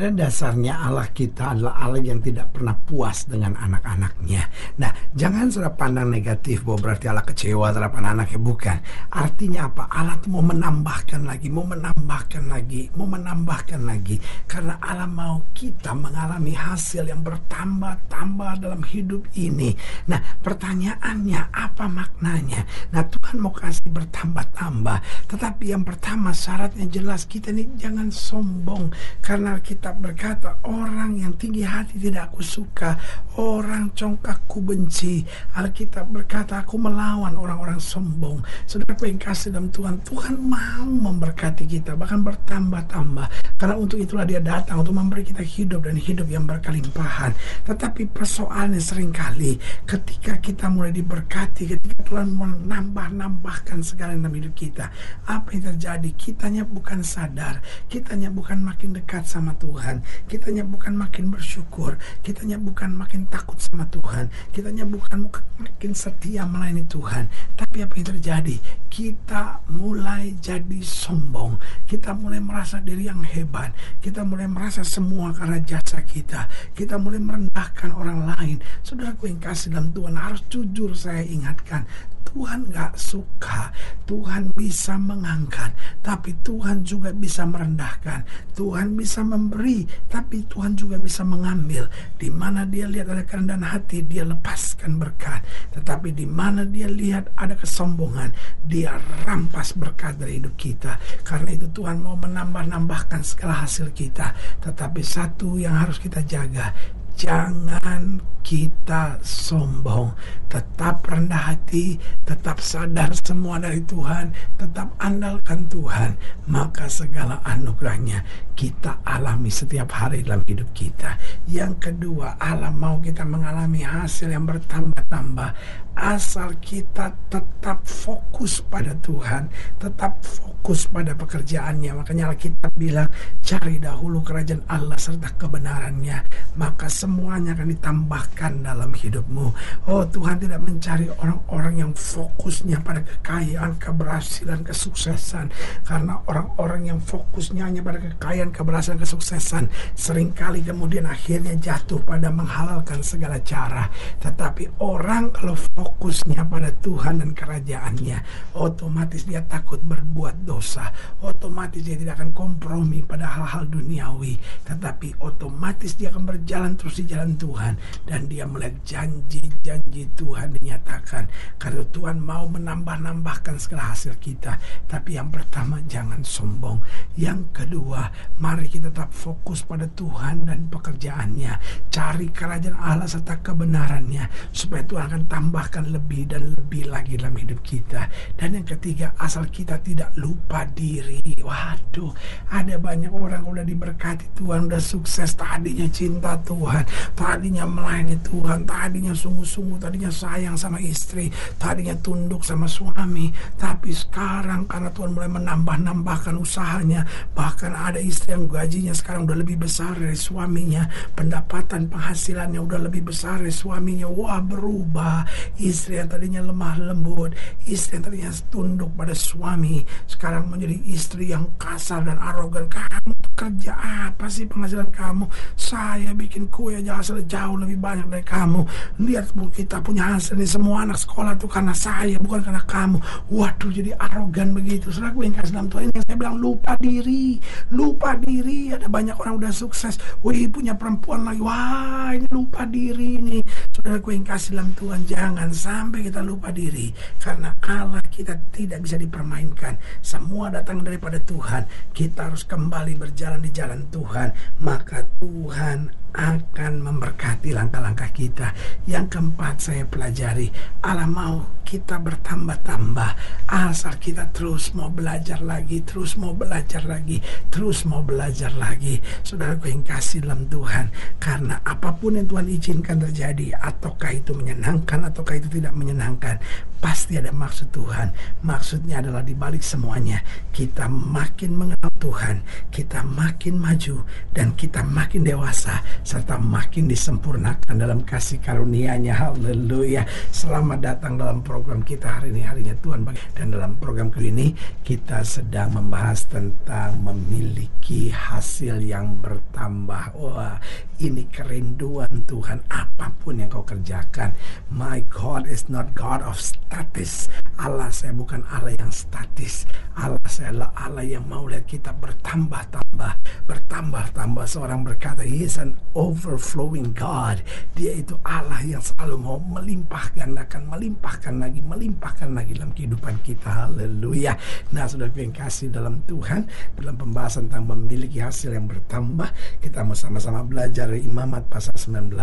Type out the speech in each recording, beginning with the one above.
Pada dasarnya Allah kita adalah Allah yang tidak pernah puas dengan anak-anaknya. Nah, jangan sudah pandang negatif bahwa berarti Allah kecewa terhadap anak-anaknya. Bukan. Artinya apa? Allah itu mau menambahkan lagi, mau menambahkan lagi, mau menambahkan lagi. Karena Allah mau kita mengalami hasil yang bertambah-tambah dalam hidup ini. Nah, pertanyaannya apa maknanya? Nah, Tuhan mau kasih bertambah-tambah. Tetapi yang pertama syaratnya jelas kita ini jangan sombong. Karena kita Alkitab berkata, orang yang tinggi hati tidak aku suka, orang congkak ku benci. Alkitab berkata, aku melawan orang-orang sombong. Saudara yang kasih dalam Tuhan, Tuhan mau memberkati kita, bahkan bertambah-tambah. Karena untuk itulah dia datang untuk memberi kita hidup dan hidup yang berkelimpahan. Tetapi persoalannya sering kali ketika kita mulai diberkati, ketika Tuhan menambah-nambahkan segala dalam hidup kita, apa yang terjadi? Kitanya bukan sadar, kitanya bukan makin dekat sama Tuhan Tuhan. Kitanya bukan makin bersyukur, kitanya bukan makin takut sama Tuhan, kitanya bukan makin setia melayani Tuhan. Tapi apa yang terjadi? Kita mulai jadi sombong, kita mulai merasa diri yang hebat, kita mulai merasa semua karena jasa kita, kita mulai merendahkan orang lain. Saudaraku yang kasih dalam Tuhan harus jujur saya ingatkan, Tuhan gak suka, Tuhan bisa mengangkat, tapi Tuhan juga bisa merendahkan. Tuhan bisa memberi, tapi Tuhan juga bisa mengambil. Di mana dia lihat ada kerendahan hati, dia lepaskan berkat. Tetapi di mana dia lihat ada kesombongan, dia rampas berkat dari hidup kita. Karena itu Tuhan mau menambah-nambahkan segala hasil kita. Tetapi satu yang harus kita jaga, jangan kita sombong, tetap rendah hati, tetap sadar semua dari Tuhan, tetap andalkan Tuhan, maka segala anugerahnya kita alami setiap hari dalam hidup kita. Yang kedua, Allah mau kita mengalami hasil yang bertambah-tambah asal kita tetap fokus pada Tuhan, tetap fokus pada pekerjaannya. Makanya kita bilang, cari dahulu kerajaan Allah serta kebenarannya, maka semuanya akan ditambahkan tambahkan dalam hidupmu. Oh Tuhan tidak mencari orang-orang yang fokusnya pada kekayaan, keberhasilan, kesuksesan. Karena orang-orang yang fokusnya hanya pada kekayaan, keberhasilan, kesuksesan sering kali kemudian akhirnya jatuh pada menghalalkan segala cara. Tetapi orang kalau fokusnya pada Tuhan dan kerajaannya, otomatis dia takut berbuat dosa. Otomatis dia tidak akan kompromi pada hal-hal duniawi, tetapi otomatis dia akan berjalan terus di jalan Tuhan dan dia melihat janji-janji Tuhan dinyatakan. Karena Tuhan mau menambah-nambahkan segala hasil kita. Tapi yang pertama jangan sombong. Yang kedua, mari kita tetap fokus pada Tuhan dan pekerjaannya. Cari kerajaan Allah serta kebenarannya. Supaya Tuhan akan tambahkan lebih dan lebih lagi dalam hidup kita. Dan yang ketiga, asal kita tidak lupa diri. Waduh, ada banyak orang udah diberkati Tuhan, udah sukses. Tadinya cinta Tuhan, tadinya melayani Tuhan tadinya sungguh-sungguh tadinya sayang sama istri tadinya tunduk sama suami tapi sekarang karena Tuhan mulai menambah-nambahkan usahanya bahkan ada istri yang gajinya sekarang udah lebih besar dari suaminya pendapatan penghasilannya udah lebih besar dari suaminya wah berubah istri yang tadinya lemah lembut istri yang tadinya tunduk pada suami sekarang menjadi istri yang kasar dan arogan. Kamu kerja apa sih penghasilan kamu? Saya bikin kue aja hasil jauh lebih banyak dari kamu. Lihat bu, kita punya hasil nih semua anak sekolah tuh karena saya bukan karena kamu. Waduh jadi arogan begitu. Saudara gue yang kasih dalam Tuhan yang saya bilang lupa diri, lupa diri. Ada banyak orang udah sukses. Wih punya perempuan lagi. Wah ini lupa diri nih. Saudara gue yang kasih dalam Tuhan jangan sampai kita lupa diri karena Allah kita tidak bisa dipermainkan. Semua datang daripada Tuhan. Kita harus kembali berjalan di jalan Tuhan, maka Tuhan akan memberkati langkah-langkah kita. Yang keempat saya pelajari, Allah mau kita bertambah-tambah asal kita terus mau belajar lagi, terus mau belajar lagi, terus mau belajar lagi. Saudara yang kasih dalam Tuhan, karena apa pun yang Tuhan izinkan terjadi, ataukah itu menyenangkan ataukah itu tidak menyenangkan, pasti ada maksud Tuhan. Maksudnya adalah di balik semuanya kita makin mengenal Tuhan, kita makin maju dan kita makin dewasa serta makin disempurnakan dalam kasih karunia-Nya. Haleluya. Selamat datang dalam program kita hari ini harinya Tuhan dan dalam program kali ini kita sedang membahas tentang memiliki hasil yang bertambah. Wah, ini kerinduan Tuhan apa pun yang kau kerjakan. My God is not God of status. Allah saya bukan Allah yang statis. Allah saya adalah Allah yang mau lihat kita bertambah-tambah, bertambah-tambah. Seorang berkata, He is an overflowing God. Dia itu Allah yang selalu mau melimpahkan, akan melimpahkan lagi, melimpahkan lagi dalam kehidupan kita. Haleluya. Nah, sudah yang kasih dalam Tuhan, dalam pembahasan tentang memiliki hasil yang bertambah, kita mau sama-sama belajar Imamat pasal 19,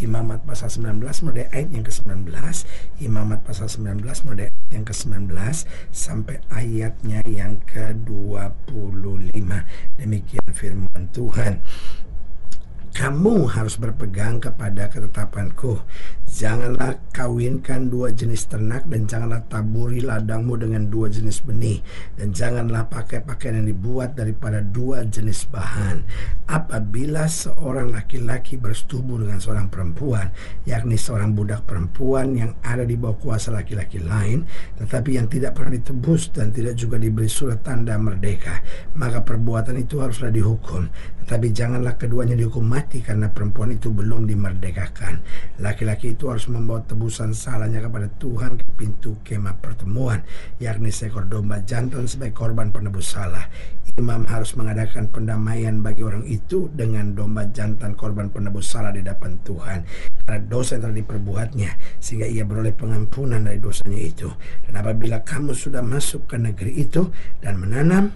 Imamat pasal 19 mulai ayat yang ke-19, Imamat pasal 19 mulai yang ke-19 sampai ayatnya yang ke-25. Demikian firman Tuhan. Kamu harus berpegang kepada ketetapanku Janganlah kawinkan dua jenis ternak dan janganlah taburi ladangmu dengan dua jenis benih dan janganlah pakai pakaian yang dibuat daripada dua jenis bahan. Apabila seorang laki-laki bersetubuh dengan seorang perempuan, yakni seorang budak perempuan yang ada di bawah kuasa laki-laki lain, tetapi yang tidak pernah ditebus dan tidak juga diberi surat tanda merdeka, maka perbuatan itu haruslah dihukum. Tetapi janganlah keduanya dihukum mati karena perempuan itu belum dimerdekakan. Laki-laki itu harus membawa tebusan salahnya kepada Tuhan ke pintu kemah pertemuan, yakni seekor domba jantan sebagai korban penebus salah. Imam harus mengadakan pendamaian bagi orang itu dengan domba jantan korban penebus salah di depan Tuhan. Karena dosa yang telah diperbuatnya, sehingga ia beroleh pengampunan dari dosanya itu. Dan apabila kamu sudah masuk ke negeri itu dan menanam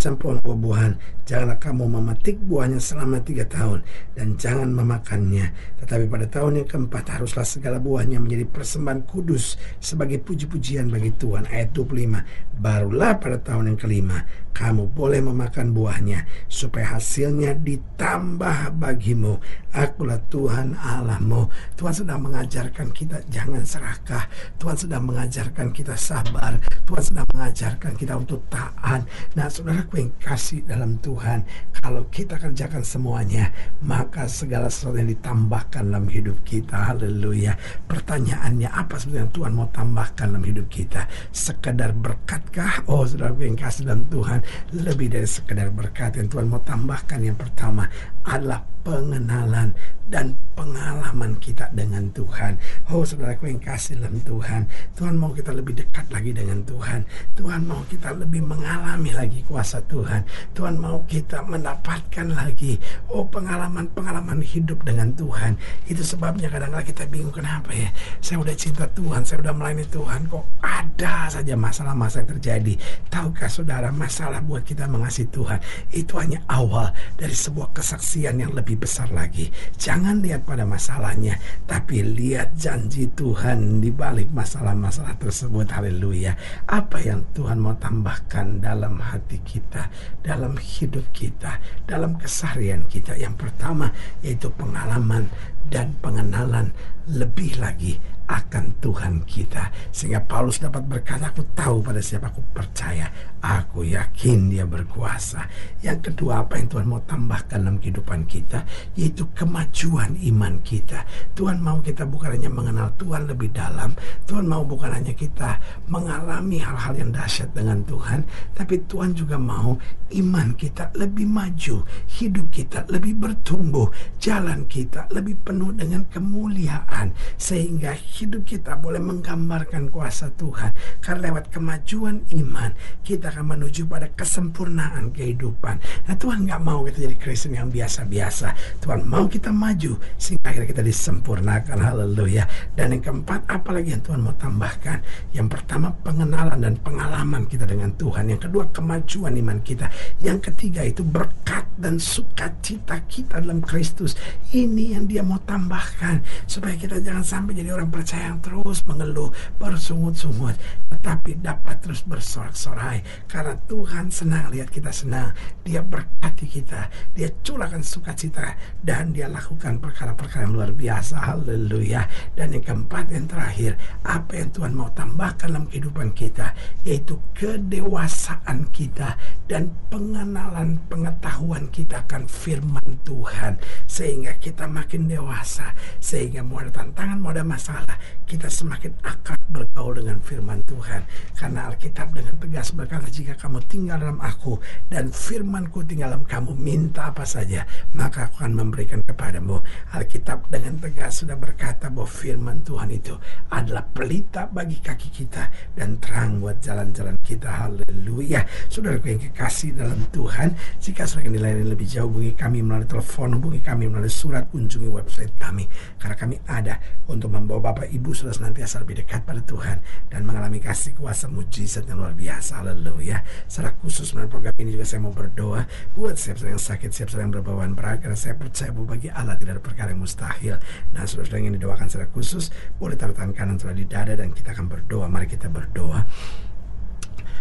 pohon buah-buahan, janganlah kamu memetik buahnya selama tiga tahun dan jangan memakannya. Tetapi pada tahun yang keempat haruslah segala buahnya menjadi persembahan kudus sebagai puji-pujian bagi Tuhan. Ayat 25. Barulah pada tahun yang kelima kamu boleh memakan buahnya supaya hasilnya ditambah bagimu. Akulah Tuhan Allahmu. Tuhan sedang mengajarkan kita jangan serakah. Tuhan sedang mengajarkan kita sabar. Tuhan sedang mengajarkan kita untuk taat. Nah, saudaraku yang kasih dalam Tuhan, kalau kita kerjakan semuanya, maka segala sesuatu yang ditambahkan dalam hidup kita. Haleluya. Pertanyaannya apa sebenarnya Tuhan mau tambahkan dalam hidup kita? Sekedar berkatkah? Oh, saudaraku yang kasih dalam Tuhan, lebih dari sekedar berkat yang Tuhan mau tambahkan yang pertama adalah pengenalan dan pengalaman kita dengan Tuhan. Oh saudaraku yang kasih dalam Tuhan. Tuhan mau kita lebih dekat lagi dengan Tuhan. Tuhan mau kita lebih mengalami lagi kuasa Tuhan. Tuhan mau kita mendapatkan lagi oh pengalaman-pengalaman hidup dengan Tuhan. Itu sebabnya kadang-kadang kita bingung kenapa ya. Saya udah cinta Tuhan, saya udah melayani Tuhan kok ada saja masalah-masalah yang terjadi. Tahukah saudara masalah buat kita mengasihi Tuhan itu hanya awal dari sebuah kesaksian yang lebih besar lagi. Jangan Jangan lihat pada masalahnya, tapi lihat janji Tuhan di balik masalah-masalah tersebut. Haleluya. Apa yang Tuhan mau tambahkan dalam hati kita, dalam hidup kita, dalam keseharian kita. Yang pertama yaitu pengalaman dan pengenalan lebih lagi akan Tuhan kita. Sehingga Paulus dapat berkata aku tahu pada siapa aku percaya. Aku yakin dia berkuasa. Yang kedua apa yang Tuhan mau tambahkan dalam kehidupan kita? Yaitu kemajuan iman kita. Tuhan mau kita bukan hanya mengenal Tuhan lebih dalam. Tuhan mau bukan hanya kita mengalami hal-hal yang dahsyat dengan Tuhan. Tapi Tuhan juga mau iman kita lebih maju hidup kita lebih bertumbuh jalan kita lebih penuh dengan kemuliaan. Sehingga hidup kita boleh menggambarkan kuasa Tuhan. Karena lewat kemajuan iman, kita akan menuju pada kesempurnaan kehidupan. Nah Tuhan nggak mau kita jadi Kristen yang biasa-biasa. Tuhan mau kita maju sehingga akhirnya kita disempurnakan. Haleluya. Dan yang keempat, apalagi yang Tuhan mau tambahkan? Yang pertama, pengenalan dan pengalaman kita dengan Tuhan. Yang kedua, kemajuan iman kita. Yang ketiga itu berkat dan sukacita kita dalam Kristus. Ini yang dia mau tambahkan supaya kita jangan sampai jadi orang percaya percaya yang terus mengeluh, bersungut-sungut, tetapi dapat terus bersorak-sorai karena Tuhan senang lihat kita senang. Dia berkati kita, dia curahkan sukacita dan dia lakukan perkara-perkara yang luar biasa. Haleluya. Dan yang keempat yang terakhir, apa yang Tuhan mau tambahkan dalam kehidupan kita yaitu kedewasaan kita dan pengenalan pengetahuan kita akan firman Tuhan sehingga kita makin dewasa sehingga mau ada tantangan mau ada masalah kita semakin akrab bergaul dengan firman Tuhan. Karena Alkitab dengan tegas berkata, jika kamu tinggal dalam aku dan firmanku tinggal dalam kamu, minta apa saja, maka aku akan memberikan kepadamu. Alkitab dengan tegas sudah berkata bahwa firman Tuhan itu adalah pelita bagi kaki kita dan terang buat jalan-jalan kita. Haleluya. Saudaraku yang kekasih dalam Tuhan, jika sudah dilayani lebih jauh, hubungi kami melalui telepon, hubungi kami melalui surat, kunjungi website kami. Karena kami ada untuk membawa Bapak Ibu sudah senantiasa lebih dekat pada Tuhan dan mengalami kasih kuasa mujizat yang luar biasa. Haleluya. Secara khusus melalui program ini juga saya mau berdoa buat siapa yang sakit, siapa yang berbawaan berat karena saya percaya bahwa bagi Allah tidak ada perkara yang mustahil. Nah, saudara yang didoakan secara khusus boleh taruh tangan kanan di dada dan kita akan berdoa. Mari kita berdoa.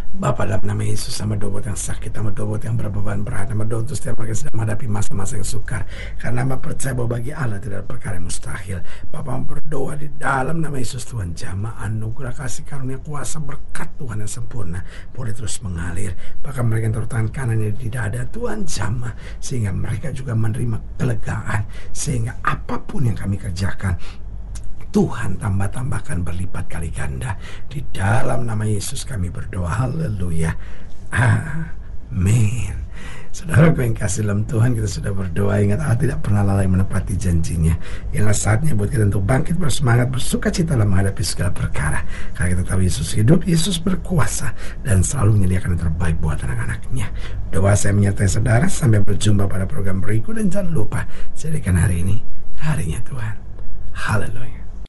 Bapak dalam nama Yesus sama dobot yang sakit, sama dobot yang berbeban berat, sama dobot setiap mereka sedang menghadapi masa-masa yang sukar. Karena nama percaya bahwa bagi Allah tidak ada perkara yang mustahil. Bapak berdoa di dalam nama Yesus Tuhan jamaah anugerah kasih karunia kuasa berkat Tuhan yang sempurna boleh terus mengalir. Bahkan mereka yang tertangan kanannya di dada Tuhan jamaah sehingga mereka juga menerima kelegaan sehingga apa pun yang kami kerjakan Tuhan tambah-tambahkan berlipat kali ganda. Di dalam nama Yesus kami berdoa. Haleluya. Amin. Saudara yang kasih dalam Tuhan kita sudah berdoa Ingat Allah tidak pernah lalai menepati janjinya Inilah saatnya buat kita untuk bangkit bersemangat Bersuka cita dalam menghadapi segala perkara Karena kita tahu Yesus hidup Yesus berkuasa Dan selalu menyediakan yang terbaik buat anak-anaknya Doa saya menyertai saudara Sampai berjumpa pada program berikut Dan jangan lupa Jadikan hari ini harinya Tuhan Haleluya